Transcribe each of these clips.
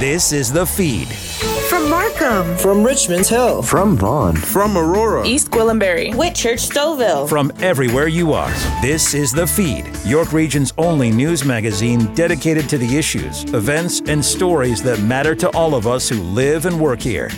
This is The Feed. From Markham. From Richmond Hill. From Vaughan. From Aurora. East Gwillimbury. Whitchurch Stouffville. From everywhere you are, this is The Feed, York Region's only news magazine dedicated to the issues, events, and stories that matter to all of us who live and work here.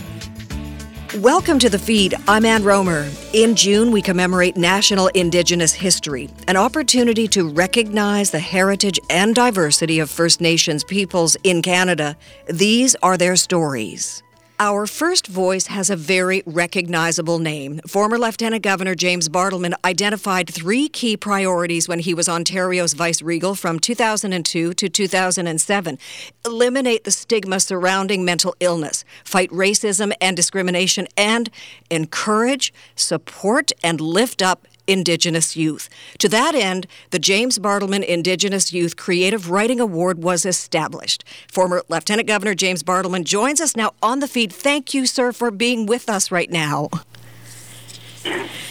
Welcome to the feed. I'm Ann Rohmer. In June, we commemorate National Indigenous History, an opportunity to recognize the heritage and diversity of First Nations peoples in Canada. These are their stories. Our first voice has a very recognizable name. Former Lieutenant Governor James Bartleman identified three key priorities when he was Ontario's vice regal from 2002 to 2007 eliminate the stigma surrounding mental illness, fight racism and discrimination, and encourage, support, and lift up Indigenous youth. To that end, the James Bartleman Indigenous Youth Creative Writing Award was established. Former Lieutenant Governor James Bartleman joins us now on the feed. Thank you, sir, for being with us right now.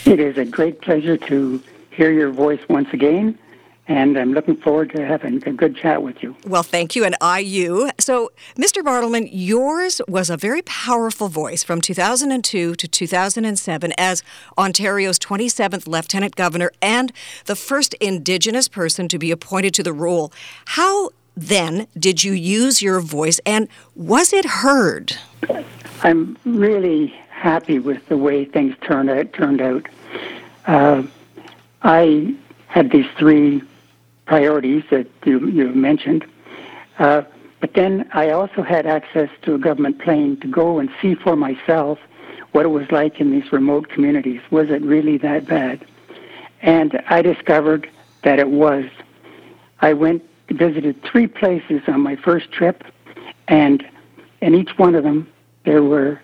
It is a great pleasure to hear your voice once again and I'm looking forward to having a good chat with you. Well, thank you, and I you. So, Mr. Bartleman, yours was a very powerful voice from 2002 to 2007 as Ontario's 27th Lieutenant Governor and the first Indigenous person to be appointed to the role. How then did you use your voice, and was it heard? I'm really happy with the way things turned out. Turned out. Uh, I had these three priorities that you, you mentioned. Uh, but then I also had access to a government plane to go and see for myself what it was like in these remote communities. Was it really that bad? And I discovered that it was. I went visited three places on my first trip, and in each one of them there were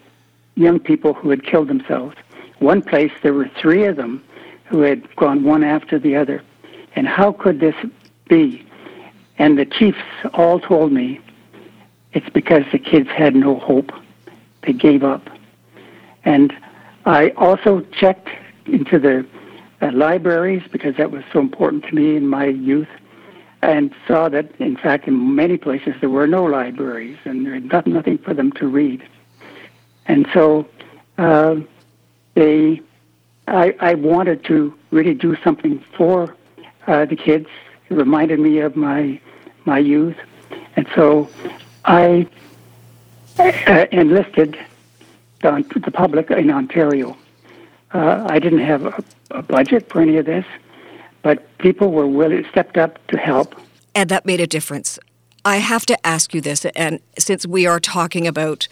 young people who had killed themselves. One place there were three of them who had gone one after the other. And how could this be? And the chiefs all told me it's because the kids had no hope. They gave up. And I also checked into the uh, libraries because that was so important to me in my youth and saw that, in fact, in many places there were no libraries and there was nothing for them to read. And so uh, they, I, I wanted to really do something for uh, the kids. It reminded me of my my youth, and so I uh, enlisted the, the public in Ontario. Uh, I didn't have a, a budget for any of this, but people were willing, stepped up to help, and that made a difference. I have to ask you this, and since we are talking about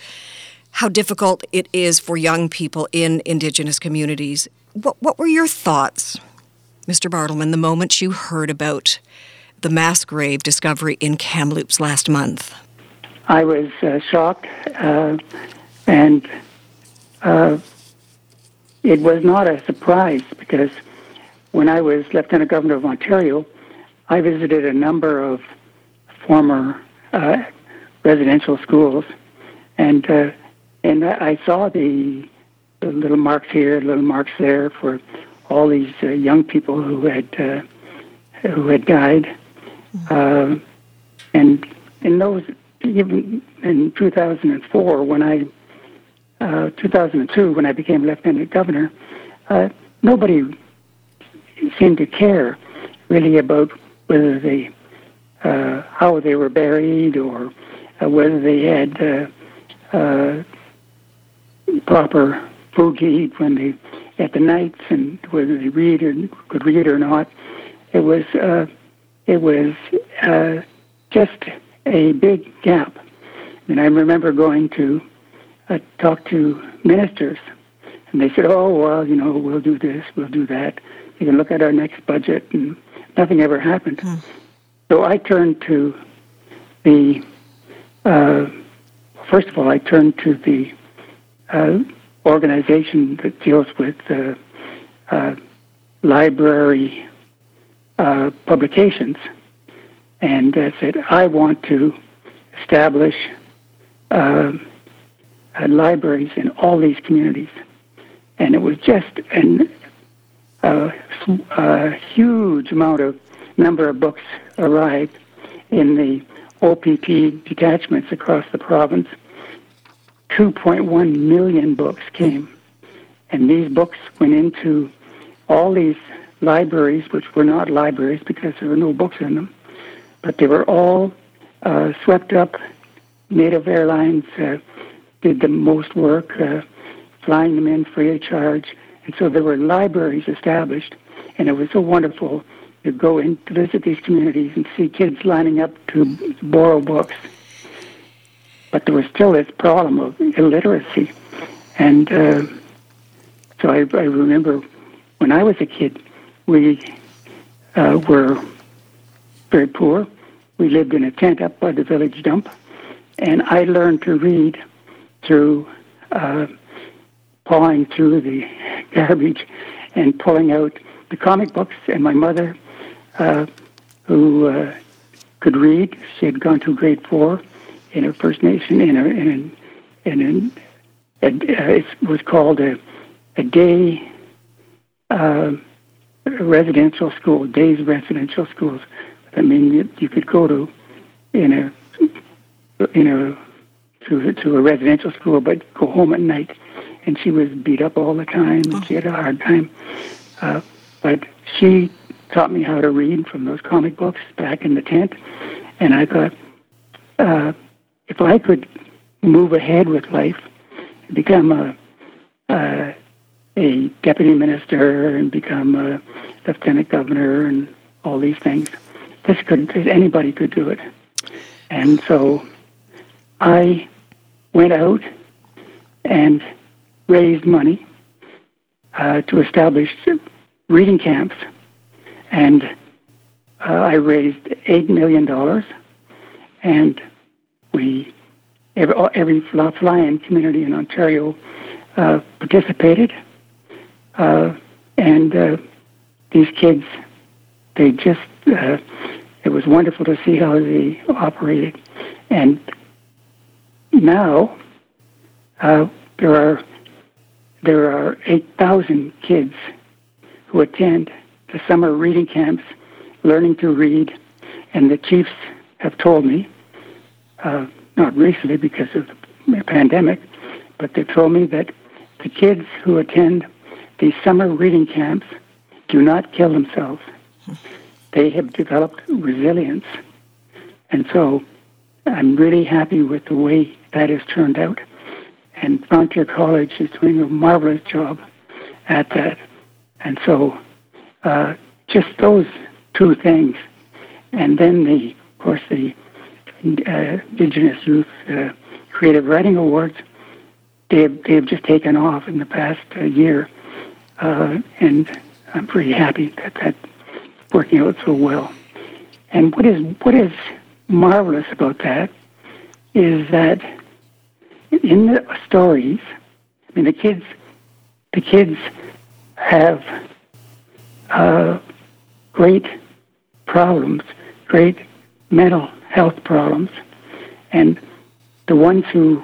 how difficult it is for young people in Indigenous communities, what, what were your thoughts Mr. Bartleman, the moment you heard about the mass grave discovery in Kamloops last month? I was uh, shocked, uh, and uh, it was not a surprise because when I was Lieutenant Governor of Ontario, I visited a number of former uh, residential schools, and uh, and I saw the, the little marks here, little marks there for all these uh, young people who had uh, who had died, uh, and in those even in 2004 when I uh, 2002 when I became lieutenant governor, uh, nobody seemed to care really about whether they uh, how they were buried or uh, whether they had uh, uh, proper food to eat when they at the nights and whether they read or could read or not. It was uh, it was uh, just a big gap. And I remember going to uh, talk to ministers, and they said, "Oh well, you know, we'll do this, we'll do that. You can look at our next budget," and nothing ever happened. Hmm. So I turned to the uh, first of all, I turned to the uh, organization that deals with uh, uh, library uh, publications and uh, said, I want to establish uh, uh, libraries in all these communities. And it was just an, a huge amount of number of books arrived in the OPP detachments across the province, 2.1 million books came. And these books went into all these libraries, which were not libraries because there were no books in them, but they were all uh, swept up. Native Airlines uh, did the most work, uh, flying them in free of charge. And so there were libraries established, and it was so wonderful to go in to visit these communities and see kids lining up to borrow books. But there was still this problem of illiteracy. And uh, so I, I remember when I was a kid, we uh, were very poor. We lived in a tent up by the village dump. And I learned to read through uh, pawing through the garbage and pulling out the comic books. And my mother, uh, who uh, could read, she had gone to grade four in a First Nation in a in a, in a, a, a it was called a a day uh, residential school, days residential schools. I mean, you, you could go to in a you know to to a residential school, but go home at night. And she was beat up all the time, and she had a hard time. Uh, but she taught me how to read from those comic books back in the tent, and I thought, uh, if I could move ahead with life, become a, a a deputy minister and become a lieutenant governor and all these things, this could anybody could do it. And so I went out and raised money uh, to establish reading camps, and uh, I raised eight million dollars, and we every, every fly-in community in Ontario uh, participated, uh, and uh, these kids, they just uh, it was wonderful to see how they operated, and now uh, there are there are 8,000 kids who attend the summer reading camps, learning to read, and the chiefs have told me, uh, not recently because of the pandemic, but they told me that the kids who attend these summer reading camps do not kill themselves. They have developed resilience. And so I'm really happy with the way that has turned out. And Frontier College is doing a marvelous job at that. And so uh, just those two things. And then, the, of course, the Indigenous Youth uh, Creative Writing Awards, they've, they've just taken off in the past uh, year. Uh, and I'm pretty happy that that's working out so well. And what is what is marvelous about that is that in the stories, I mean, the kids, the kids have uh, great problems, great mental health problems, and the ones who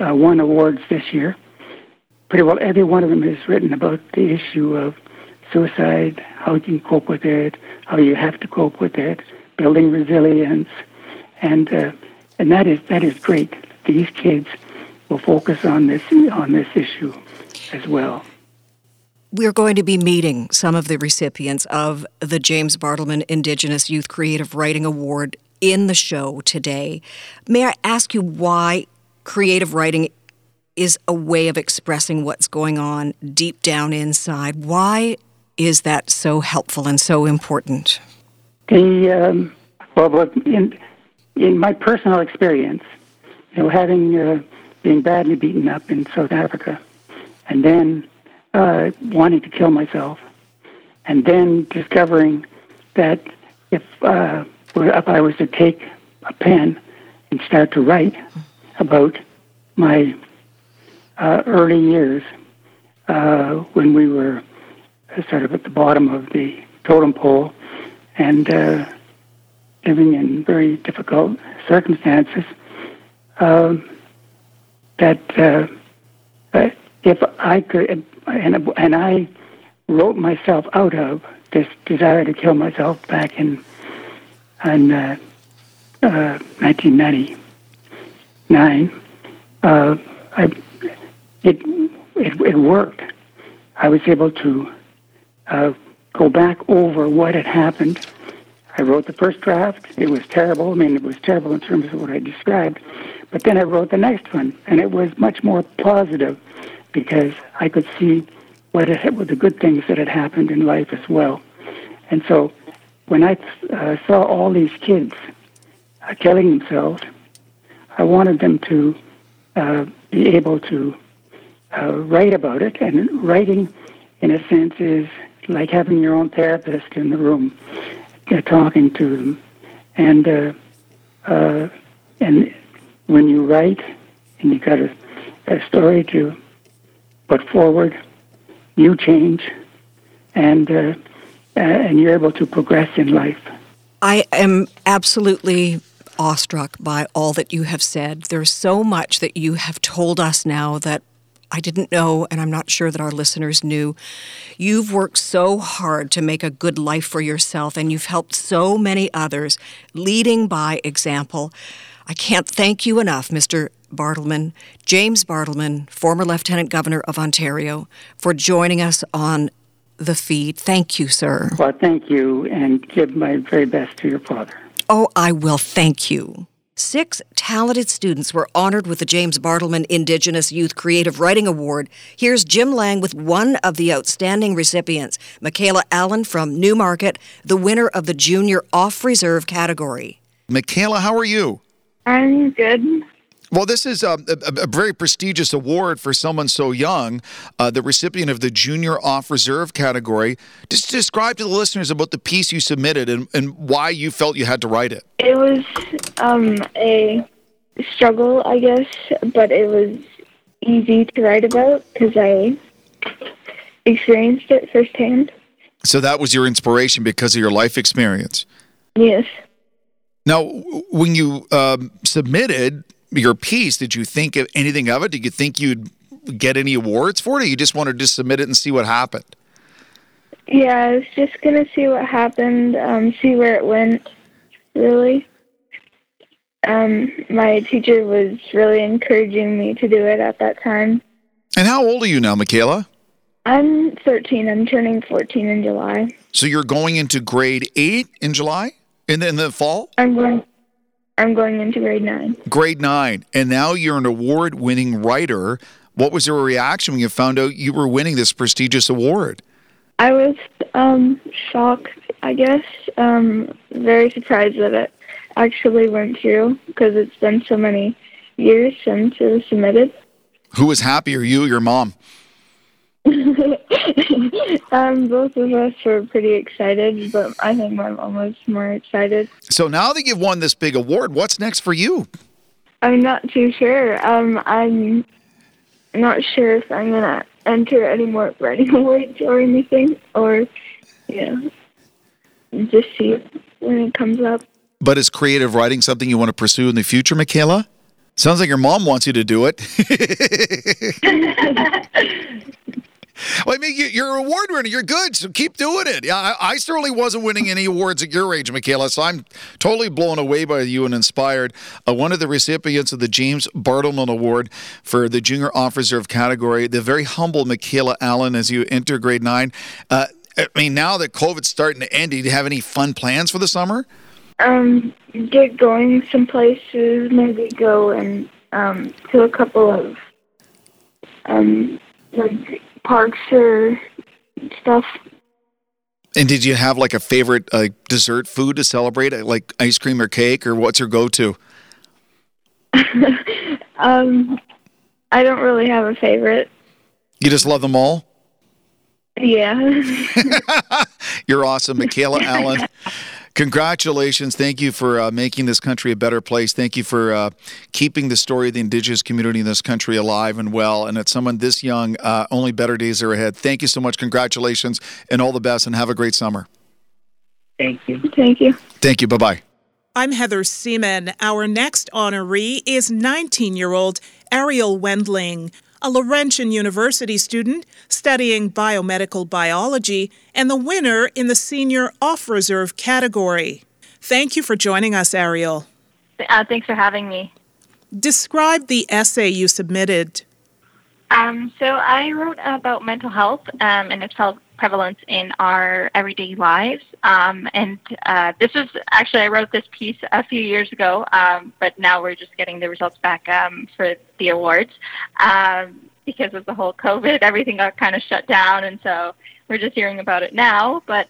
uh, won awards this year, pretty well every one of them has written about the issue of suicide, how you can cope with it, how you have to cope with it, building resilience, and uh, and that is that is great. These kids will focus on this on this issue as well. We're going to be meeting some of the recipients of the James Bartleman Indigenous Youth Creative Writing Award in the show today. May I ask you why creative writing is a way of expressing what's going on deep down inside? Why is that so helpful and so important? The um, well, in in my personal experience, you know, having uh, being badly beaten up in South Africa, and then uh, wanting to kill myself, and then discovering that if uh, if I was to take a pen and start to write about my uh, early years uh, when we were sort of at the bottom of the totem pole and uh, living in very difficult circumstances, um, that uh, if I could, and, and I wrote myself out of this desire to kill myself back in, in uh, uh, 1999, uh, I, it, it, it worked. I was able to uh, go back over what had happened. I wrote the first draft. It was terrible. I mean, it was terrible in terms of what I described. But then I wrote the next one, and it was much more positive because I could see what, it, what the good things that had happened in life as well. And so when I uh, saw all these kids uh, killing themselves, I wanted them to uh, be able to uh, write about it. And writing, in a sense, is like having your own therapist in the room, uh, talking to them. And uh, and when you write, and you got a, a story to put forward, you change, and uh, uh, and you're able to progress in life. I am absolutely awestruck by all that you have said. There's so much that you have told us now that I didn't know, and I'm not sure that our listeners knew. You've worked so hard to make a good life for yourself, and you've helped so many others, leading by example. I can't thank you enough, Mr. Bartleman, James Bartleman, former Lieutenant Governor of Ontario, for joining us on the feed. Thank you, sir. Well, thank you, and give my very best to your father. Oh, I will thank you. Six talented students were honored with the James Bartleman Indigenous Youth Creative Writing Award. Here's Jim Lang with one of the outstanding recipients, Mikaela Allen from Newmarket, the winner of the Junior Off Reserve category. Mikaela, how are you? I'm good. Well, this is um, a, a, a, very prestigious award for someone so young, uh, the recipient of the Junior Off Reserve category. Just describe to the listeners about the piece you submitted and, and why you felt you had to write it. It was um, a struggle, I guess, but it was easy to write about because I experienced it firsthand. So that was your inspiration because of your life experience? Yes. Now, when you um, submitted, your piece, did you think of anything of it? Did you think you'd get any awards for it, or you just wanted to submit it and see what happened? Yeah, I was just gonna see what happened, um, see where it went. Really, um, my teacher was really encouraging me to do it at that time. And how old are you now, Mikaela? I'm 13. I'm turning 14 in July. So you're going into grade eight in July, in the, in the fall. I'm going. I'm going into grade nine. Grade nine. And now you're an award winning writer. What was your reaction when you found out you were winning this prestigious award? I was um, shocked, I guess. Um, very surprised that it actually went through because it's been so many years since it was submitted. Who was happier, you or your mom? um, both of us were pretty excited, but I think my mom was more excited. So now that you've won this big award, what's next for you? I'm not too sure. Um, I'm not sure if I'm gonna enter any more writing awards or anything, or yeah, just see when it comes up. But is creative writing something you want to pursue in the future, Mikaela? Sounds like your mom wants you to do it. Well, I mean, you're a award winner. You're good, so keep doing it. Yeah, I, I, certainly wasn't winning any awards at your age, Mikaela, so I'm totally blown away by you and inspired. Uh, one of the recipients of the James Bartleman Award for the Junior Off Reserve category, the very humble Mikaela Allen, as you enter grade nine. Uh, I mean, now that COVID's starting to end, do you have any fun plans for the summer? Um, get going some places, maybe go and um, to a couple of um, like parks or stuff. And did you have like a favorite uh, dessert food to celebrate, like ice cream or cake, or what's your go-to? um, I don't really have a favorite. You just love them all. Yeah. You're awesome, Mikaela Allen. Congratulations. Thank you for uh, making this country a better place. Thank you for uh, keeping the story of the Indigenous community in this country alive and well. And at someone this young, uh, only better days are ahead. Thank you so much. Congratulations and all the best, and have a great summer. Thank you. Thank you. Thank you. Bye bye. I'm Heather Seaman. Our next honoree is 19 year old Ariel Wendling a Laurentian University student studying biomedical biology, and the winner in the senior off reserve category. Thank you for joining us, Ariel. Uh, thanks for having me. Describe the essay you submitted. Um, so I wrote about mental health um, and its prevalence in our everyday lives. Um, and uh, this is actually I wrote this piece a few years ago, um, but now we're just getting the results back um, for the awards um, because of the whole COVID. Everything got kind of shut down, and so we're just hearing about it now. But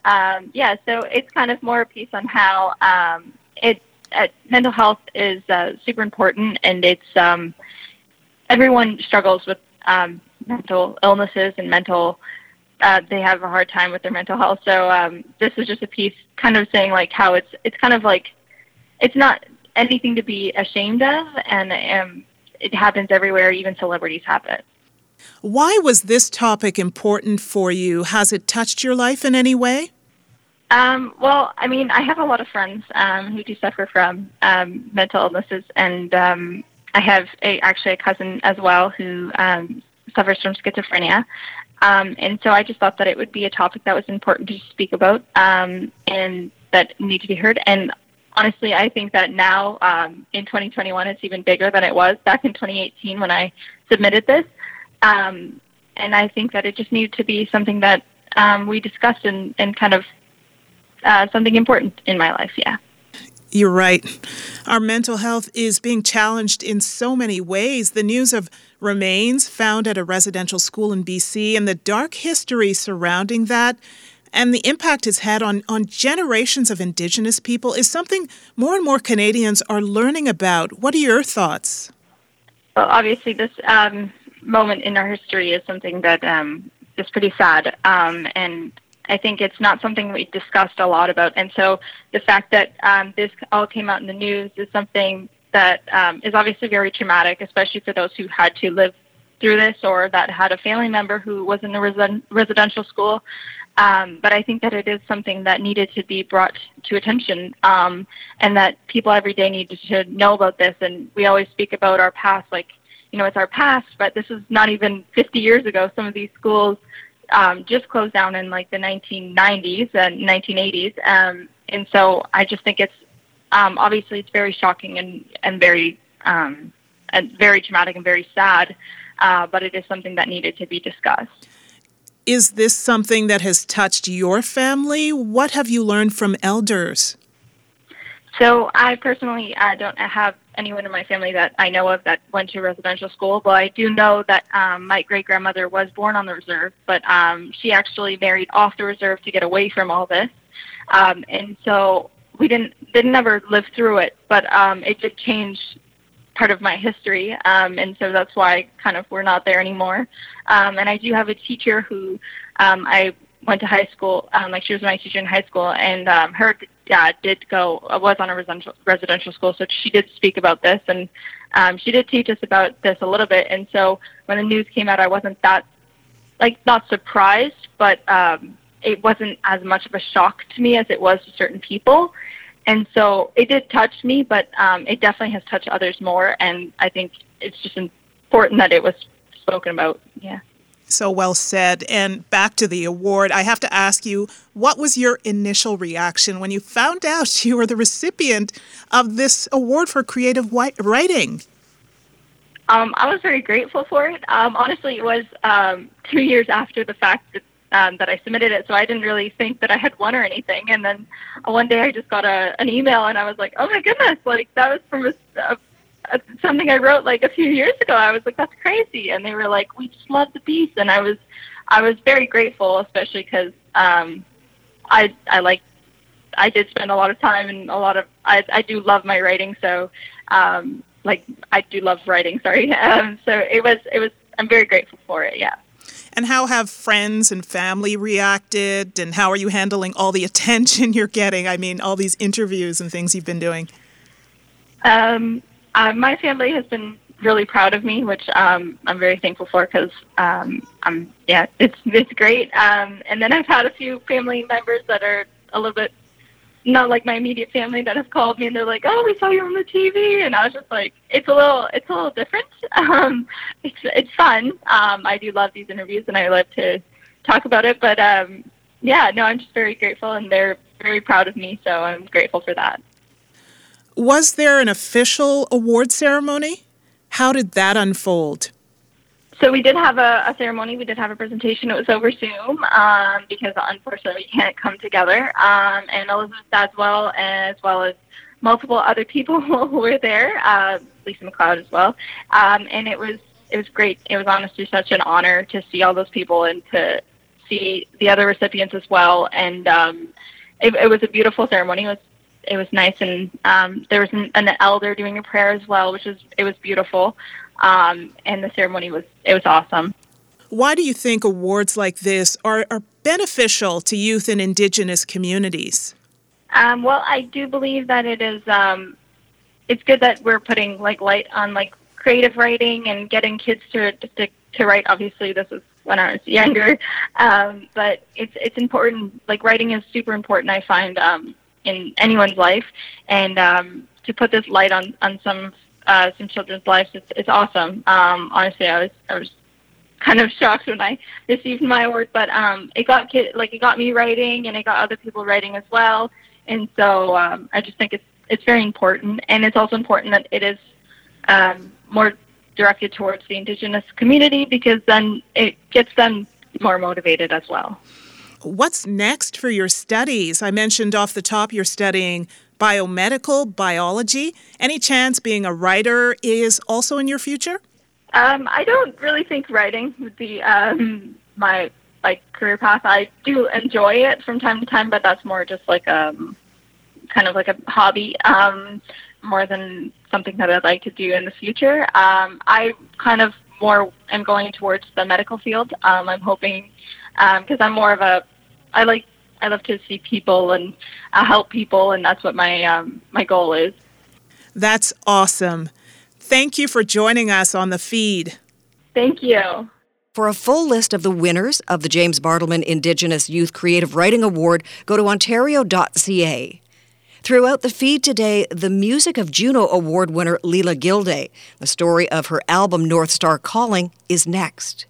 yeah, so it's kind of more a piece on how it uh, mental health is uh, super important, and it's um, everyone struggles with um, mental illnesses and mental. Uh, they have a hard time with their mental health. So um, this is just a piece, kind of saying like how it's it's kind of like it's not anything to be ashamed of, and um, it happens everywhere. Even celebrities have it. Why was this topic important for you? Has it touched your life in any way? Um, well, I mean, I have a lot of friends um, who do suffer from um, mental illnesses, and um, I have a, actually a cousin as well who um, suffers from schizophrenia. Um, and so I just thought that it would be a topic that was important to speak about um, and that need to be heard. And honestly, I think that now um, in 2021 it's even bigger than it was back in 2018 when I submitted this. Um, and I think that it just needed to be something that um, we discussed and, and kind of uh, something important in my life. Yeah. You're right. Our mental health is being challenged in so many ways. The news of remains found at a residential school in BC and the dark history surrounding that and the impact it's had on, on generations of Indigenous people is something more and more Canadians are learning about. What are your thoughts? Well, obviously, this um, moment in our history is something that um, is pretty sad. Um, and I think it's not something we discussed a lot about. And so the fact that um, this all came out in the news is something that um, is obviously very traumatic, especially for those who had to live through this or that had a family member who was in a res- residential school. Um, but I think that it is something that needed to be brought to attention um, and that people every day need to know about this. And we always speak about our past, like, you know, it's our past, but this is not even 50 years ago. Some of these schools um, just closed down in like the 1990s and 1980s. Um, and so I just think it's um, obviously it's very shocking and and very um, and very traumatic and very sad, uh, but it is something that needed to be discussed. Is this something that has touched your family? What have you learned from elders? So I personally uh, don't have anyone in my family that I know of that went to residential school, but I do know that um, my great grandmother was born on the reserve, but um, she actually married off the reserve to get away from all this, um, and so we didn't didn't ever live through it, but um, it did change part of my history, um, and so that's why kind of we're not there anymore. Um, and I do have a teacher who um, I went to high school, um, like she was my teacher in high school, and um, her dad did go uh, was on a residential residential school, so she did speak about this, and um, she did teach us about this a little bit. And so when the news came out, I wasn't that like not surprised, but um, it wasn't as much of a shock to me as it was to certain people. And so it did touch me, but um, it definitely has touched others more. And I think it's just important that it was spoken about. Yeah. So well said. And back to the award, I have to ask you, what was your initial reaction when you found out you were the recipient of this award for creative writing? Um, I was very grateful for it. Um, honestly, it was um, two years after the fact that, um, that I submitted it, so I didn't really think that I had won or anything. And then one day I just got a, an email, and I was like, "Oh my goodness!" Like that was from a, a something I wrote like a few years ago. I was like, that's crazy, and they were like, we just love the piece, and I was, I was very grateful, especially because um, I I like I did spend a lot of time and a lot of I I do love my writing, so um, like I do love writing. Sorry, um, so it was it was I'm very grateful for it. Yeah. And how have friends and family reacted? And how are you handling all the attention you're getting? I mean, all these interviews and things you've been doing. Um, uh, my family has been really proud of me, which um, I'm very thankful for because um, I'm yeah, it's it's great. Um, and then I've had a few family members that are a little bit not like my immediate family that have called me and they're like, "Oh, we saw you on the TV," and I was just like, "It's a little, it's a little different. Um, it's it's fun. Um, I do love these interviews and I love to talk about it, but um, yeah, no, I'm just very grateful and they're very proud of me, so I'm grateful for that." Was there an official award ceremony? How did that unfold? So we did have a, a ceremony. We did have a presentation. It was over Zoom um, because unfortunately we can't come together. Um, and Elizabeth Dowdeswell, and as well as multiple other people who were there, uh, Lisa MacLeod as well. Um, and it was it was great. It was honestly such an honor to see all those people and to see the other recipients as well. And um, it, it was a beautiful ceremony. It was it was nice, and um, there was an, an elder doing a prayer as well, which was it was beautiful. Um, and the ceremony was it was awesome. Why do you think awards like this are, are beneficial to youth in Indigenous communities? Um, well, I do believe that it is. Um, it's good that we're putting like light on like creative writing and getting kids to to, to write. Obviously, this is when I was younger, um, but it's it's important. Like writing is super important. I find um, in anyone's life, and um, to put this light on on some uh, some children's lives, it's it's awesome. Um, honestly, I was I was kind of shocked when I received my award, but um, it got kid like it got me writing, and it got other people writing as well. And so um, I just think it's it's very important, and it's also important that it is um, more directed towards the Indigenous community because then it gets them more motivated as well. What's next for your studies? I mentioned off the top you're studying biomedical biology. Any chance being a writer is also in your future? Um, I don't really think writing would be um, my like career path. I do enjoy it from time to time, but that's more just like um kind of like a hobby um, more than something that I'd like to do in the future. Um, I kind of more am going towards the medical field. Um, I'm hoping because um, I'm more of a I like I love to see people and uh, help people, and that's what my um, my goal is. That's awesome. Thank you for joining us on the feed. Thank you. For a full list of the winners of the James Bartleman Indigenous Youth Creative Writing Award, go to ontario.ca. Throughout the feed today, the music of Juno Award winner Leela Gilday. The story of her album North Star Calling is next.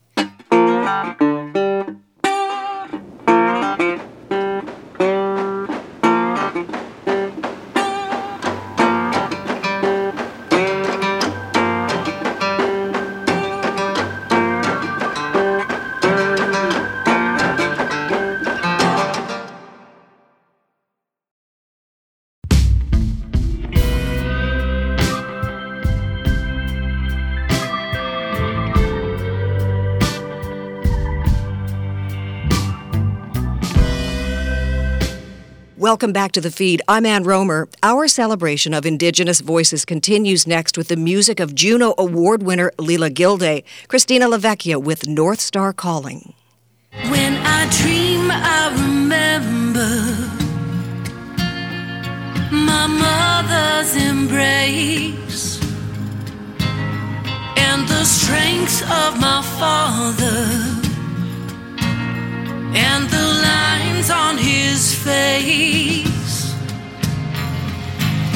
Welcome back to the feed. I'm Ann Rohmer. Our celebration of Indigenous voices continues next with the music of Juno Award winner Leela Gilday. Cristina LaVecchia with North Star Calling. When I dream, I remember my mother's embrace and the strength of my father and the lines on his face.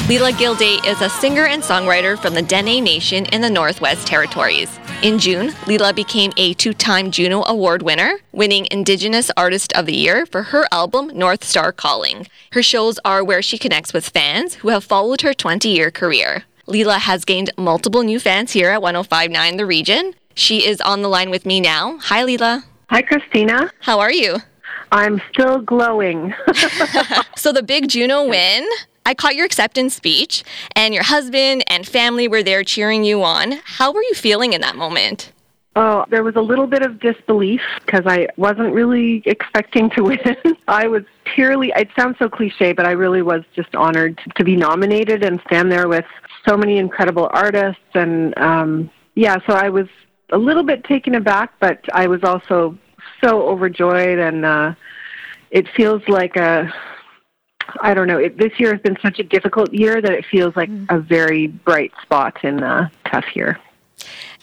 Leela Gilday is a singer and songwriter from the Dene Nation in the Northwest Territories. In June, Leela became a two time Juno Award winner, winning Indigenous Artist of the Year for her album North Star Calling. Her shows are where she connects with fans who have followed her 20 year career. Leela has gained multiple new fans here at 1059 The Region. She is on the line with me now. Hi, Leela. Hi, Cristina. How are you? I'm still glowing. so, the big Juno win. I caught your acceptance speech, and your husband and family were there cheering you on. How were you feeling in that moment? Oh, there was a little bit of disbelief because I wasn't really expecting to win. I was purely, it sounds so cliche, but I really was just honored to be nominated and stand there with so many incredible artists. And um, yeah, so I was a little bit taken aback, but I was also so overjoyed, and uh, it feels like a. I don't know. It, this year has been such a difficult year that it feels like mm. a very bright spot in a tough year.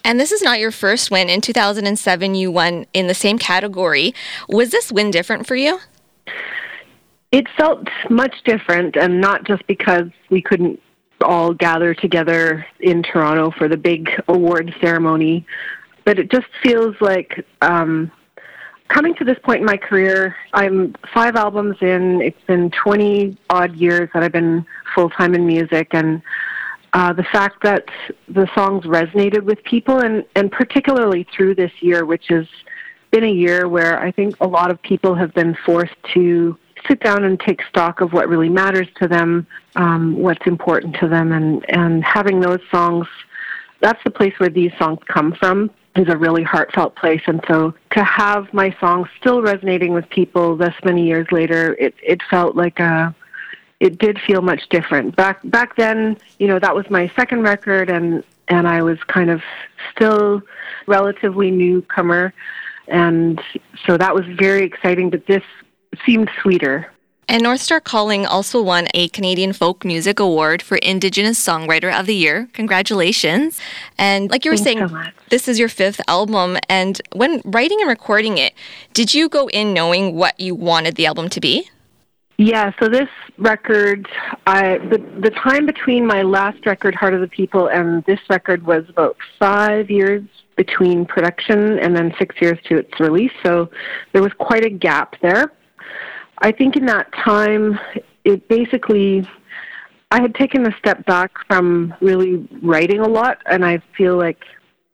And this is not your first win. In 2007, you won in the same category. Was this win different for you? It felt much different, and not just because we couldn't all gather together in Toronto for the big award ceremony. But it just feels like um, coming to this point in my career, I'm five albums in. It's been 20 odd years that I've been full time in music and uh, the fact that the songs resonated with people, and, and particularly through this year, which has been a year where I think a lot of people have been forced to sit down and take stock of what really matters to them, um, what's important to them, and, and having those songs. That's the place where these songs come from is a really heartfelt place. And so to have my songs still resonating with people this many years later, it, it felt like a, it did feel much different. Back back then, you know, that was my second record and and I was kind of still relatively newcomer and so that was very exciting, but this seemed sweeter. And North Star Calling also won a Canadian Folk Music Award for Indigenous Songwriter of the Year. Congratulations. And like you were Thanks saying, so this is your fifth album. And when writing and recording it, did you go in knowing what you wanted the album to be? Yeah, so this record, I the the time between my last record, Heart of the People, and this record was about five years between production and then six years to its release. So there was quite a gap there. I think in that time, it basically, I had taken a step back from really writing a lot, and I feel like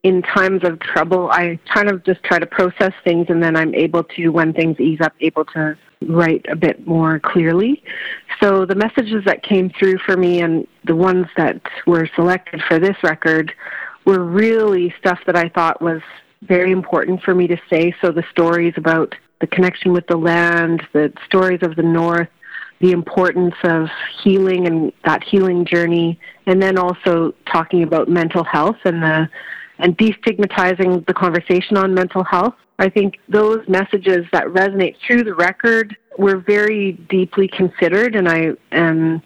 in times of trouble, I kind of just try to process things, and then I'm able to, when things ease up, able to write a bit more clearly. So the messages that came through for me and the ones that were selected for this record were really stuff that I thought was very important for me to say. So the stories about the connection with the land, the stories of the North, the importance of healing and that healing journey, and then also talking about mental health and the and destigmatizing the conversation on mental health. I think those messages that resonate through the record were very deeply considered, and I and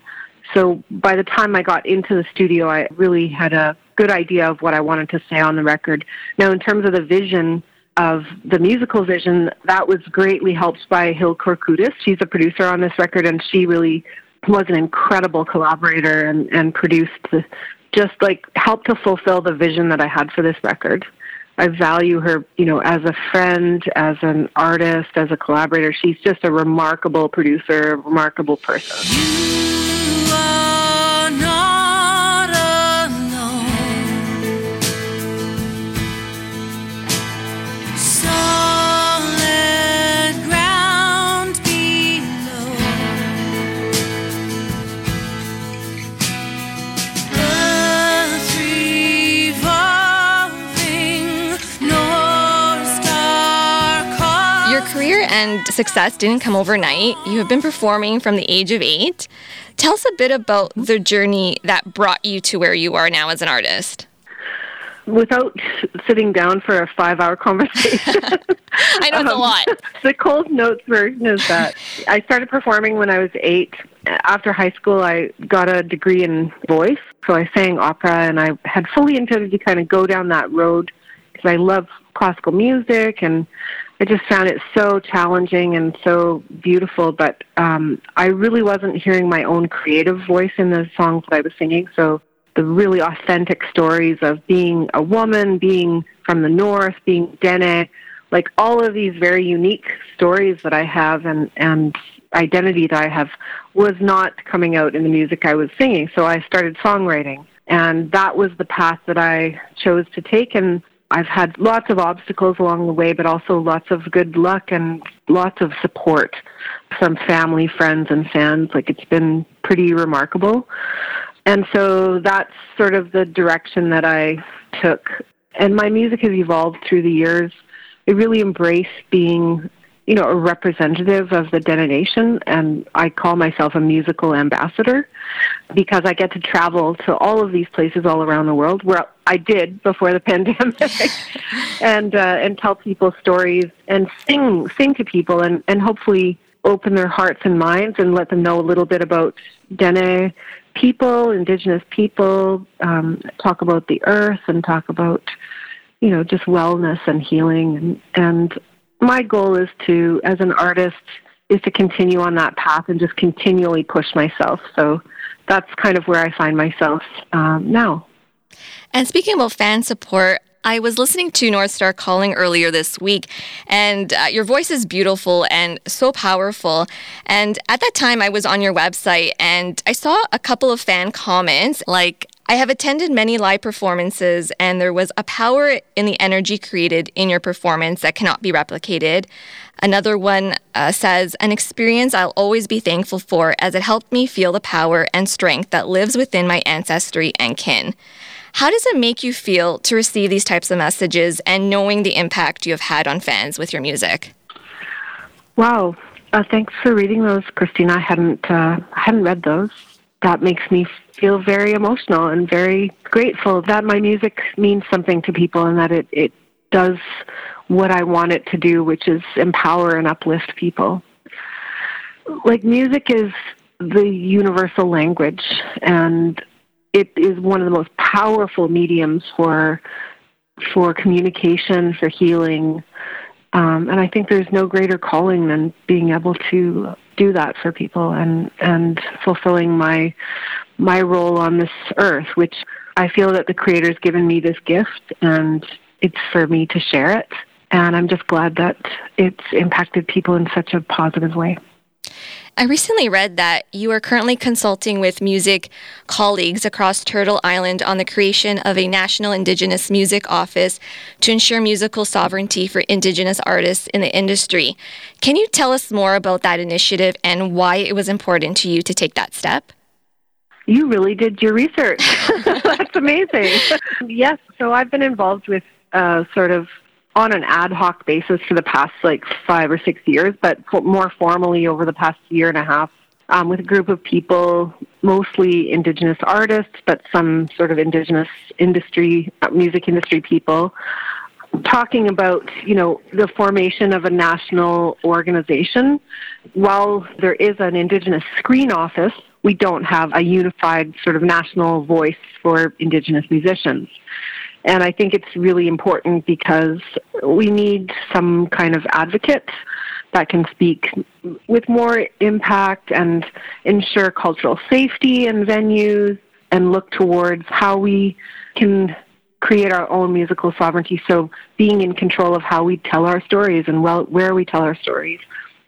so by the time I got into the studio, I really had a good idea of what I wanted to say on the record. Now, in terms of the vision of the musical vision, that was greatly helped by Hill Kourkoutis. She's a producer on this record, and she really was an incredible collaborator and, and produced the, just like helped to fulfill the vision that I had for this record. I value her, you know, as a friend, as an artist, as a collaborator. She's just a remarkable producer, a remarkable person. And success didn't come overnight. You have been performing from the age of eight. Tell us a bit about the journey that brought you to where you are now as an artist. Without sitting down for a five hour conversation. I know it's a Um, lot. the Coles Notes version is that I started performing when I was eight. After high school, I got a degree in voice, so I sang opera, and I had fully intended to kind of go down that road because I love classical music, and I just found it so challenging and so beautiful. But um, I really wasn't hearing my own creative voice in the songs that I was singing, so the really authentic stories of being a woman, being from the north, being Dene, like all of these very unique stories that I have and and identity that I have was not coming out in the music I was singing. So I started songwriting, and that was the path that I chose to take. And I've had lots of obstacles along the way, but also lots of good luck and lots of support from family, friends, and fans. Like it's been pretty remarkable. And so that's sort of the direction that I took. And my music has evolved through the years. I really embrace being, you know, a representative of the Dene Nation, and I call myself a musical ambassador because I get to travel to all of these places all around the world where I did before the pandemic, and uh, and tell people stories and sing sing to people and and hopefully open their hearts and minds and let them know a little bit about Dene people, Indigenous people, um, talk about the earth and talk about, you know, just wellness and healing. And, and my goal is to, as an artist, is to continue on that path and just continually push myself. So that's kind of where I find myself um, now. And speaking about fan support, I was listening to North Star Calling earlier this week, and uh, your voice is beautiful and so powerful. And at that time, I was on your website and I saw a couple of fan comments like, I have attended many live performances, and there was a power in the energy created in your performance that cannot be replicated. Another one uh, says, An experience I'll always be thankful for as it helped me feel the power and strength that lives within my ancestry and kin. How does it make you feel to receive these types of messages and knowing the impact you have had on fans with your music? Wow. Uh, thanks for reading those, Cristina. I hadn't, uh, I hadn't read those that makes me feel very emotional and very grateful that my music means something to people and that it, it does what I want it to do, which is empower and uplift people. Like music is the universal language and it is one of the most powerful mediums for for communication, for healing. Um, and I think there's no greater calling than being able to do that for people and and fulfilling my my role on this earth which I feel that the creator's given me this gift and it's for me to share it and I'm just glad that it's impacted people in such a positive way. I recently read that you are currently consulting with music colleagues across Turtle Island on the creation of a national Indigenous music office to ensure musical sovereignty for Indigenous artists in the industry. Can you tell us more about that initiative and why it was important to you to take that step? You really did your research. That's amazing. yes, so I've been involved with uh, sort of on an ad hoc basis for the past like five or six years, but more formally over the past year and a half um, with a group of people, mostly Indigenous artists, but some sort of Indigenous industry, uh, music industry people, talking about you know the formation of a national organization. While there is an Indigenous screen office, we don't have a unified sort of national voice for Indigenous musicians. And I think it's really important because we need some kind of advocate that can speak with more impact and ensure cultural safety in venues and look towards how we can create our own musical sovereignty. So being in control of how we tell our stories and well, where we tell our stories,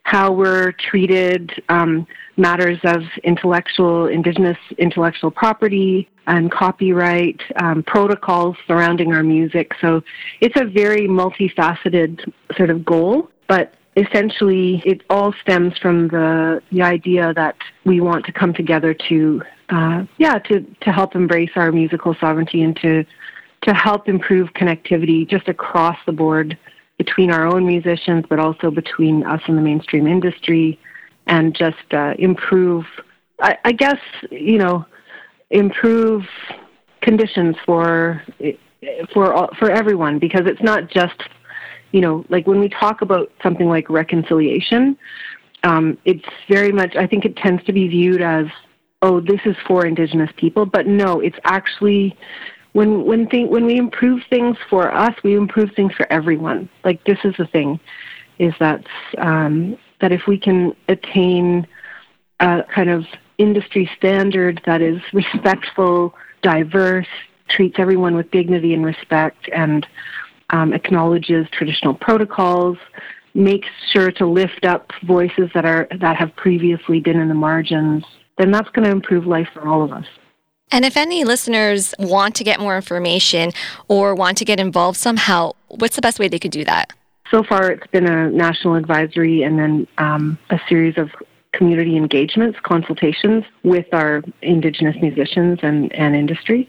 how we're treated, um, matters of intellectual, indigenous intellectual property and copyright, um, protocols surrounding our music. So it's a very multifaceted sort of goal, but essentially it all stems from the, the idea that we want to come together to, uh, yeah, to, to help embrace our musical sovereignty and to, to help improve connectivity just across the board between our own musicians, but also between us and the mainstream industry and just uh, improve, I, I guess, you know, improve conditions for for for everyone because it's not just you know like when we talk about something like reconciliation um, it's very much i think it tends to be viewed as oh this is for indigenous people but no it's actually when when thing when we improve things for us we improve things for everyone like this is the thing is that um, that if we can attain a kind of industry standard that is respectful, diverse, treats everyone with dignity and respect, and um, acknowledges traditional protocols, makes sure to lift up voices that are that have previously been in the margins, then that's going to improve life for all of us. And if any listeners want to get more information or want to get involved somehow, what's the best way they could do that? So far, it's been a national advisory and then um, a series of community engagements, consultations with our Indigenous musicians and, and industry.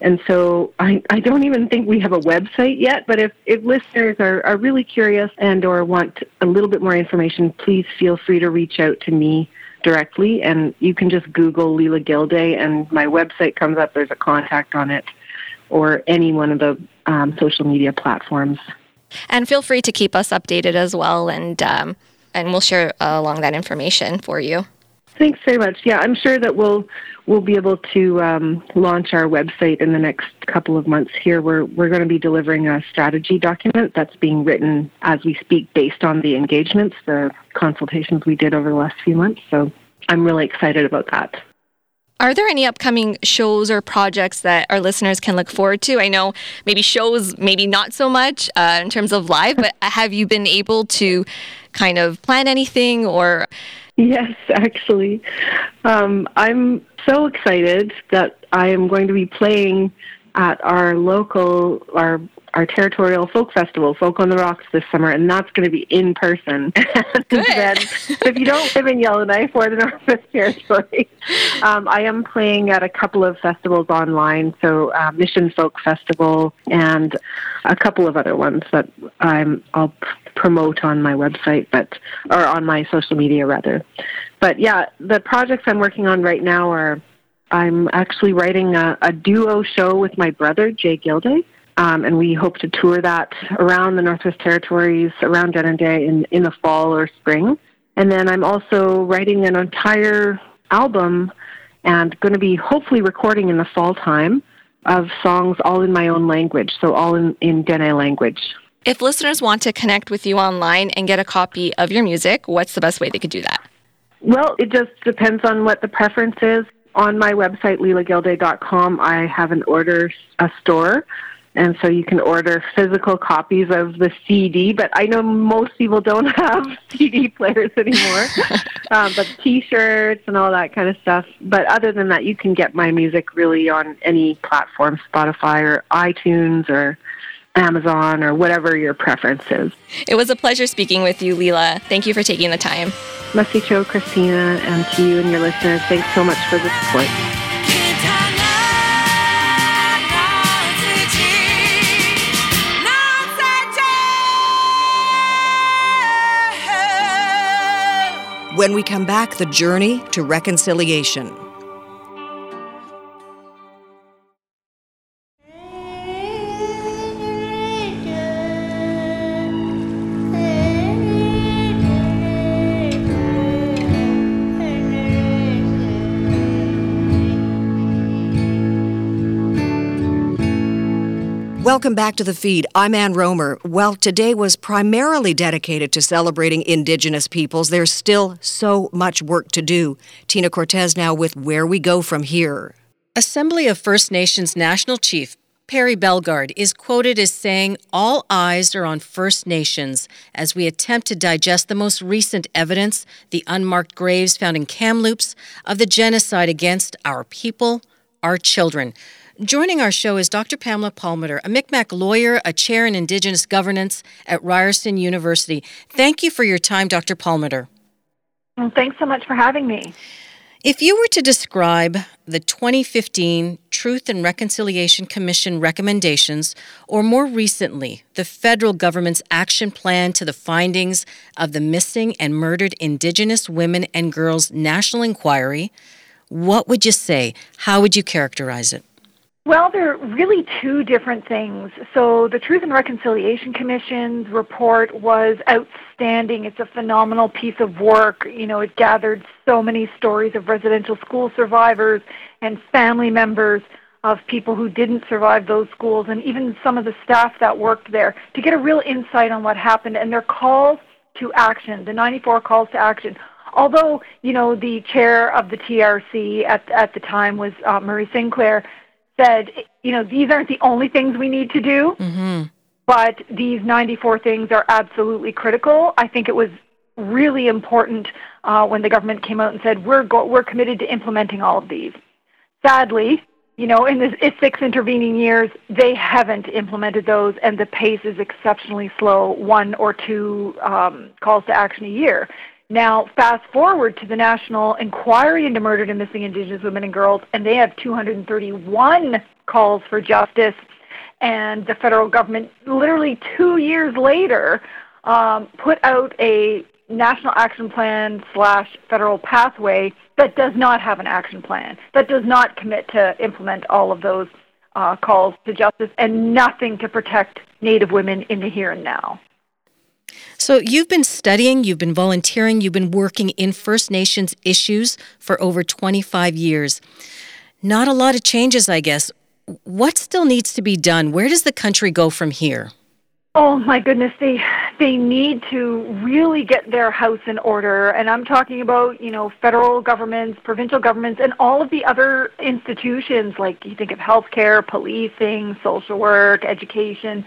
And so I, I don't even think we have a website yet, but if, if listeners are, are really curious and or want a little bit more information, please feel free to reach out to me directly. And you can just Google Leela Gilday and my website comes up. There's a contact on it or any one of the um, social media platforms. And feel free to keep us updated as well. And um, and we'll share uh, along that information for you. Thanks very much. Yeah, I'm sure that we'll we'll be able to um, launch our website in the next couple of months. Here, we're we're going to be delivering a strategy document that's being written as we speak, based on the engagements, the consultations we did over the last few months. So I'm really excited about that. Are there any upcoming shows or projects that our listeners can look forward to? I know maybe shows, maybe not so much uh, in terms of live, but have you been able to kind of plan anything or? Yes, actually. Um, I'm so excited that I am going to be playing at our local, our our territorial folk festival, Folk on the Rocks, this summer, and that's going to be in person. Good. then, if you don't live in Yellowknife or the Northwest Territories, um, I am playing at a couple of festivals online. So uh, Mission Folk Festival and a couple of other ones that I'm I'll promote on my website, but or on my social media rather. But yeah, the projects I'm working on right now are I'm actually writing a, a duo show with my brother Jay Gilday um, and we hope to tour that around the Northwest Territories, around Denendeh in, in the fall or spring. And then I'm also writing an entire album and going to be hopefully recording in the fall time of songs all in my own language, so all in, in Dene language. If listeners want to connect with you online and get a copy of your music, what's the best way they could do that? Well, it just depends on what the preference is. On my website, leelagilday.com, I have an order a store and so you can order physical copies of the CD. But I know most people don't have CD players anymore, um, but T-shirts and all that kind of stuff. But other than that, you can get my music really on any platform, Spotify or iTunes or Amazon or whatever your preference is. It was a pleasure speaking with you, Leela. Thank you for taking the time. Masicho, Cristina, and to you and your listeners, thanks so much for the support. When we come back, the journey to reconciliation. Welcome back to the feed. I'm Ann Rohmer. Well, today was primarily dedicated to celebrating Indigenous peoples. There's still so much work to do. Tina Cortese now with Where We Go From Here. Assembly of First Nations National Chief Perry Bellegarde is quoted as saying, All eyes are on First Nations as we attempt to digest the most recent evidence, the unmarked graves found in Kamloops, of the genocide against our people, our children. Joining our show is Dr. Pamela Palmater, a Mi'kmaq lawyer, a chair in Indigenous governance at Ryerson University. Thank you for your time, Dr. Palmater. Well, thanks so much for having me. If you were to describe the 2015 Truth and Reconciliation Commission recommendations, or more recently, the federal government's action plan to the findings of the Missing and Murdered Indigenous Women and Girls National Inquiry, what would you say? How would you characterize it? Well, they're really two different things. So, the Truth and Reconciliation Commission's report was outstanding. It's a phenomenal piece of work. You know, it gathered so many stories of residential school survivors and family members of people who didn't survive those schools and even some of the staff that worked there to get a real insight on what happened and their calls to action, the 94 calls to action. Although, you know, the chair of the TRC at, at the time was uh, Murray Sinclair, said, you know, these aren't the only things we need to do, mm-hmm. but these 94 things are absolutely critical. I think it was really important uh, when the government came out and said we're go- we're committed to implementing all of these. Sadly, you know, in the six intervening years, they haven't implemented those, and the pace is exceptionally slow. One or two um, calls to action a year. Now, fast forward to the National Inquiry into Murdered and Missing Indigenous Women and Girls, and they have 231 calls for justice. And the federal government, literally two years later, um, put out a national action plan slash federal pathway that does not have an action plan, that does not commit to implement all of those uh, calls to justice, and nothing to protect Native women in the here and now. So, you've been studying, you've been volunteering, you've been working in First Nations issues for over 25 years. Not a lot of changes, I guess. What still needs to be done? Where does the country go from here? Oh my goodness, they they need to really get their house in order, and I'm talking about you know federal governments, provincial governments, and all of the other institutions like you think of healthcare, policing, social work, education.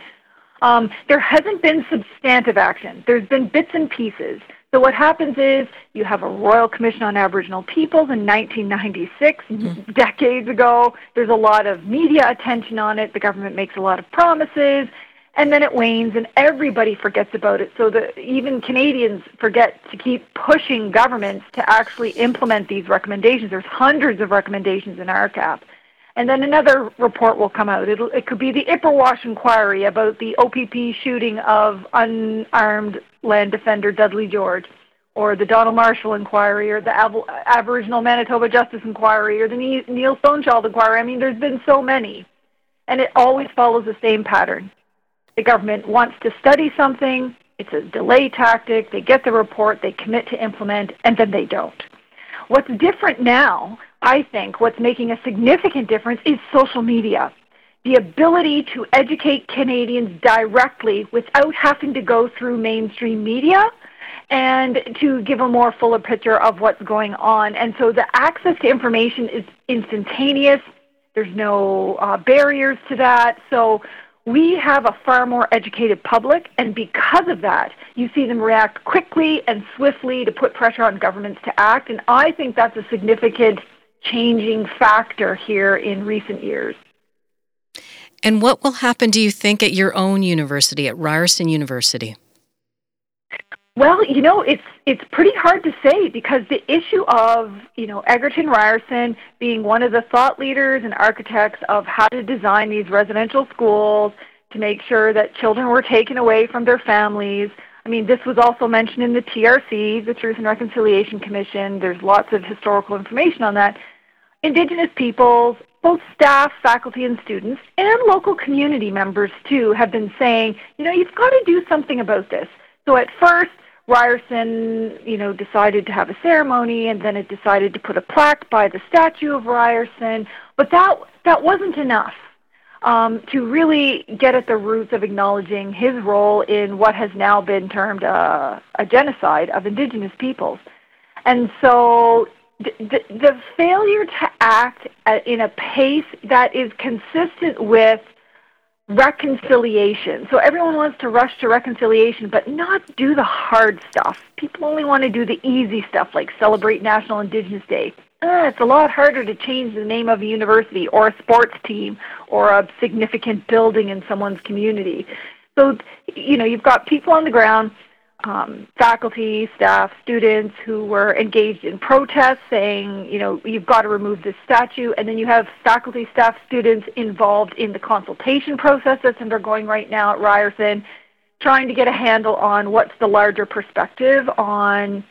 Um, there hasn't been substantive action. There's been bits and pieces. So what happens is you have a Royal Commission on Aboriginal Peoples in 1996, mm-hmm. decades ago. There's a lot of media attention on it. The government makes a lot of promises and then it wanes and everybody forgets about it so that even canadians forget to keep pushing governments to actually implement these recommendations there's hundreds of recommendations in rcap and then another report will come out. It'll, it could be the ipperwash inquiry about the opp shooting of unarmed land defender dudley george or the donald marshall inquiry or the Ab- aboriginal manitoba justice inquiry or the neil stonechild inquiry. I mean there's been so many and it always follows the same pattern. The government wants to study something, it's a delay tactic, they get the report, they commit to implement, and then they don't. What's different now, I think, what's making a significant difference is social media. The ability to educate Canadians directly without having to go through mainstream media and to give a more fuller picture of what's going on. And so the access to information is instantaneous. There's no uh, barriers to that. So we have a far more educated public, and because of that, you see them react quickly and swiftly to put pressure on governments to act. And I think that's a significant changing factor here in recent years. And what will happen, do you think, at your own university, at Ryerson University? Well, you know, it's it's pretty hard to say because the issue of, you know, Egerton Ryerson being one of the thought leaders and architects of how to design these residential schools to make sure that children were taken away from their families. I mean, this was also mentioned in the TRC, the Truth and Reconciliation Commission. There's lots of historical information on that. Indigenous peoples, both staff, faculty, and students, and local community members too, have been saying, you know, you've got to do something about this. So at first, Ryerson, you know, decided to have a ceremony, and then it decided to put a plaque by the statue of Ryerson. But that that wasn't enough um, to really get at the roots of acknowledging his role in what has now been termed a, a genocide of Indigenous peoples. And so the, the, failure to act at, in a pace that is consistent with reconciliation. So everyone wants to rush to reconciliation, but not do the hard stuff. People only want to do the easy stuff, like celebrate National Indigenous Day. Uh, it's a lot harder to change the name of a university or a sports team or a significant building in someone's community. So, you know, you've got people on the ground um, faculty, staff, students who were engaged in protests saying, you know, you've got to remove this statue. And then you have faculty, staff, students involved in the consultation process that's undergoing right now at Ryerson, trying to get a handle on what's the larger perspective on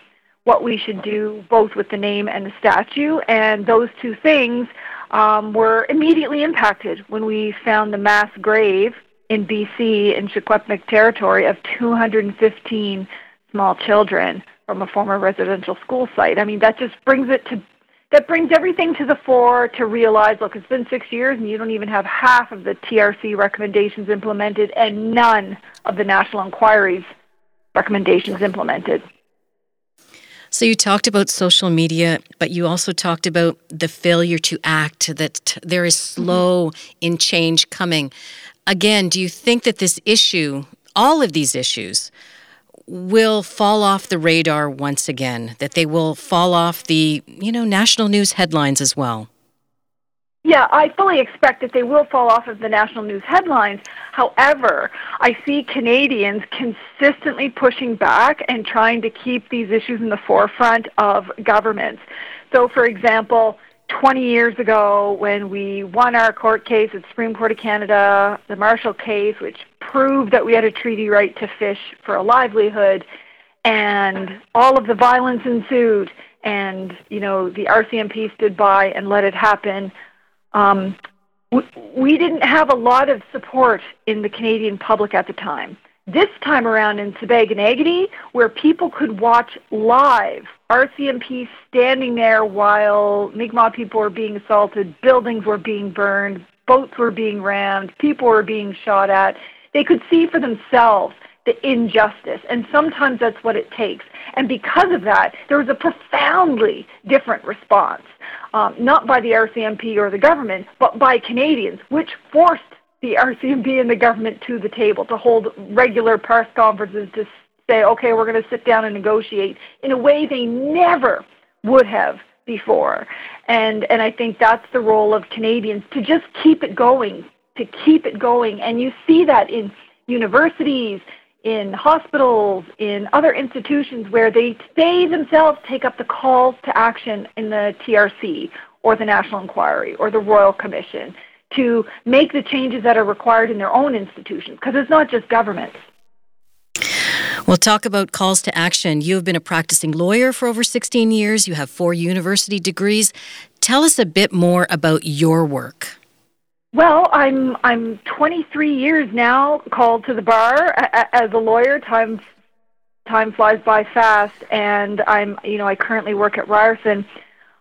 what we should do both with the name and the statue. And those two things um, were immediately impacted when we found the mass grave in BC in Secwepemc territory of 215 small children from a former residential school site. I mean, that just brings it to that brings everything to the fore to realize, look, it's been six years and you don't even have half of the TRC recommendations implemented and none of the national inquiry's recommendations implemented. So you talked about social media, but you also talked about the failure to act, that there is mm-hmm. slow in change coming again, do you think that this issue, all of these issues, will fall off the radar once again? That they will fall off the, you know, national news headlines as well? Yeah, I fully expect that they will fall off of the national news headlines. However, I see Canadians consistently pushing back and trying to keep these issues in the forefront of governments. So, for example, 20 years ago when we won our court case at the Supreme Court of Canada, the Marshall case, which proved that we had a treaty right to fish for a livelihood, and all of the violence ensued, and you know the RCMP stood by and let it happen. Um, we, we didn't have a lot of support in the Canadian public at the time. This time around in Sipekne'katik, where people could watch live RCMP standing there while Mi'kmaq people were being assaulted, buildings were being burned, boats were being rammed, people were being shot at. They could see for themselves the injustice, and sometimes that's what it takes. And because of that, there was a profoundly different response, um, not by the RCMP or the government, but by Canadians, which forced the RCMP and the government to the table to hold regular press conferences to say, okay, we're going to sit down and negotiate in a way they never would have before. And and I think that's the role of Canadians to just keep it going, to keep it going. And you see that in universities, in hospitals, in other institutions where they they themselves take up the calls to action in the TRC or the National Inquiry or the Royal Commission to make the changes that are required in their own institutions because it's not just governments. We'll talk about calls to action. You have been a practicing lawyer for over 16 years. You have four university degrees. Tell us a bit more about your work. Well, I'm I'm 23 years now called to the bar as a lawyer. Time time flies by fast, and I'm you know I currently work at Ryerson,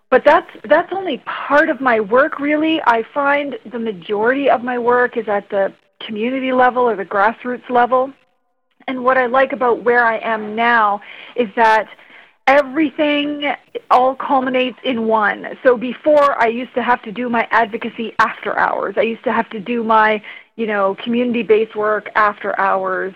but that's that's only part of my work. Really, I find the majority of my work is at the community level or the grassroots level. And what I like about where I am now is that everything all culminates in one. So before I used to have to do my advocacy after hours. I used to have to do my, you know, community-based work after hours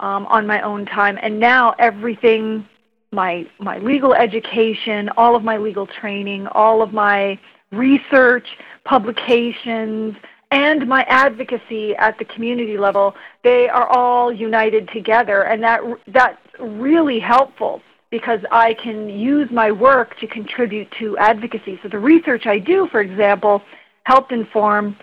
um, on my own time. And now everything, my my legal education, all of my legal training, all of my research, publications, and my advocacy at the community level, they are all united together, and that that's really helpful because I can use my work to contribute to advocacy. So the research I do, for example, helped inform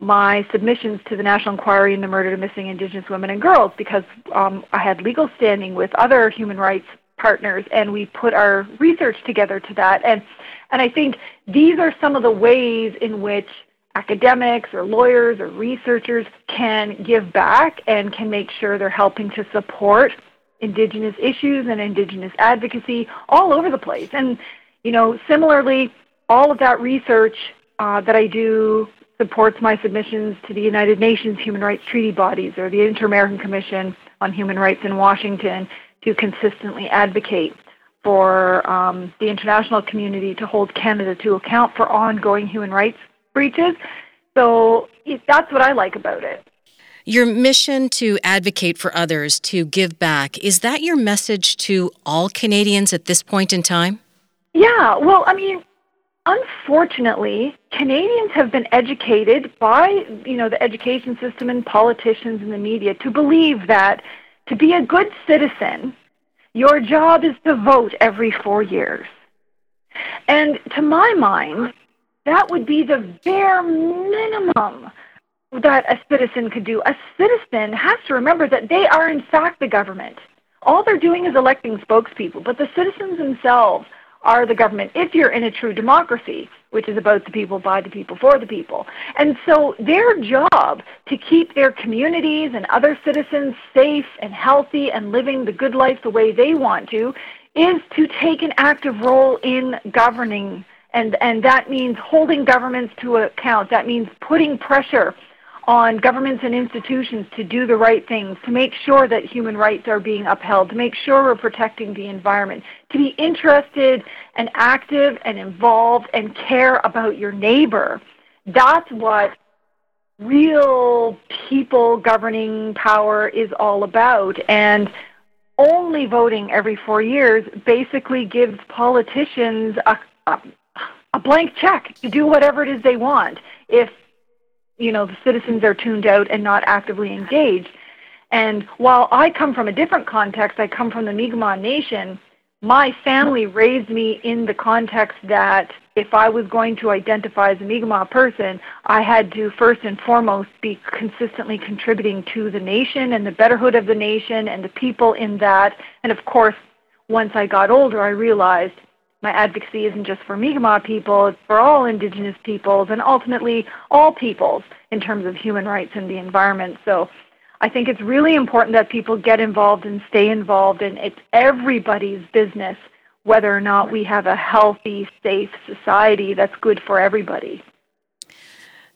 my submissions to the National Inquiry into the Murder of Missing Indigenous Women and Girls because um, I had legal standing with other human rights partners, and we put our research together to that. And and I think these are some of the ways in which academics or lawyers or researchers can give back and can make sure they're helping to support indigenous issues and indigenous advocacy all over the place. And you know, similarly, all of that research uh, that I do supports my submissions to the United Nations human rights treaty bodies or the Inter-American Commission on Human Rights in Washington to consistently advocate for um, the international community to hold Canada to account for ongoing human rights breaches. So that's what I like about it. Your mission to advocate for others, to give back, is that your message to all Canadians at this point in time? Yeah, well, I mean, unfortunately, Canadians have been educated by, you know, the education system and politicians and the media to believe that to be a good citizen, your job is to vote every 4 years. And to my mind, that would be the bare minimum that a citizen could do. A citizen has to remember that they are, in fact, the government. All they're doing is electing spokespeople, but the citizens themselves are the government if you're in a true democracy, which is about the people, by the people, for the people. And so their job to keep their communities and other citizens safe and healthy and living the good life the way they want to is to take an active role in governing and and that means holding governments to account. That means putting pressure on governments and institutions to do the right things, to make sure that human rights are being upheld, to make sure we're protecting the environment, to be interested and active and involved and care about your neighbor. That's what real people governing power is all about. And only voting every four years basically gives politicians a, a a blank check to do whatever it is they want if you know the citizens are tuned out and not actively engaged. And while I come from a different context, I come from the Mi'kmaq Nation. My family raised me in the context that if I was going to identify as a Mi'kmaq person, I had to first and foremost be consistently contributing to the nation and the betterhood of the nation and the people in that. And of course, once I got older, I realized my advocacy isn't just for Mi'kmaq people, it's for all indigenous peoples and ultimately all peoples in terms of human rights and the environment. So I think it's really important that people get involved and stay involved and it's everybody's business whether or not we have a healthy, safe society that's good for everybody.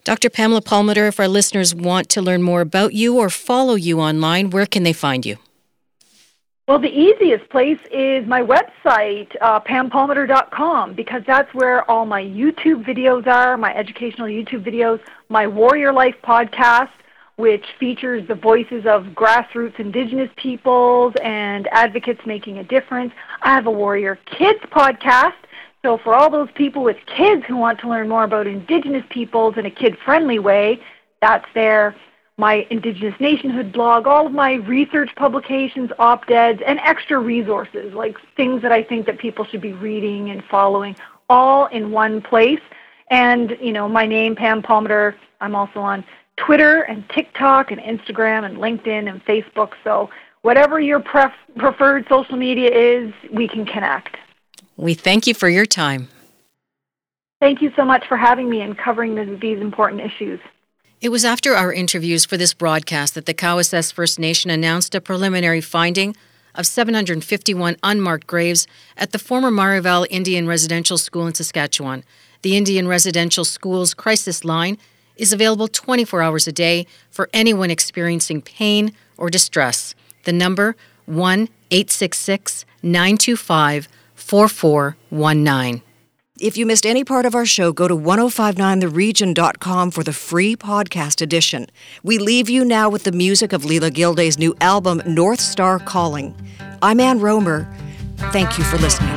Dr. Pamela Palmater, if our listeners want to learn more about you or follow you online, where can they find you? Well, the easiest place is my website, uh, pampalmater.com, because that's where all my YouTube videos are, my educational YouTube videos, my Warrior Life podcast, which features the voices of grassroots indigenous peoples and advocates making a difference. I have a Warrior Kids podcast. So, for all those people with kids who want to learn more about indigenous peoples in a kid friendly way, that's there my Indigenous Nationhood blog, all of my research publications, op-eds, and extra resources, like things that I think that people should be reading and following, all in one place. And, you know, my name, Pam Palmater, I'm also on Twitter and TikTok and Instagram and LinkedIn and Facebook. So whatever your pref- preferred social media is, we can connect. We thank you for your time. Thank you so much for having me and covering these important issues. It was after our interviews for this broadcast that the Cowessess First Nation announced a preliminary finding of 751 unmarked graves at the former Marieval Indian Residential School in Saskatchewan. The Indian Residential School's crisis line is available 24 hours a day for anyone experiencing pain or distress. The number 1 866 925 4419. If you missed any part of our show, go to 1059theregion.com for the free podcast edition. We leave you now with the music of Leela Gilday's new album, North Star Calling. I'm Ann Rohmer. Thank you for listening.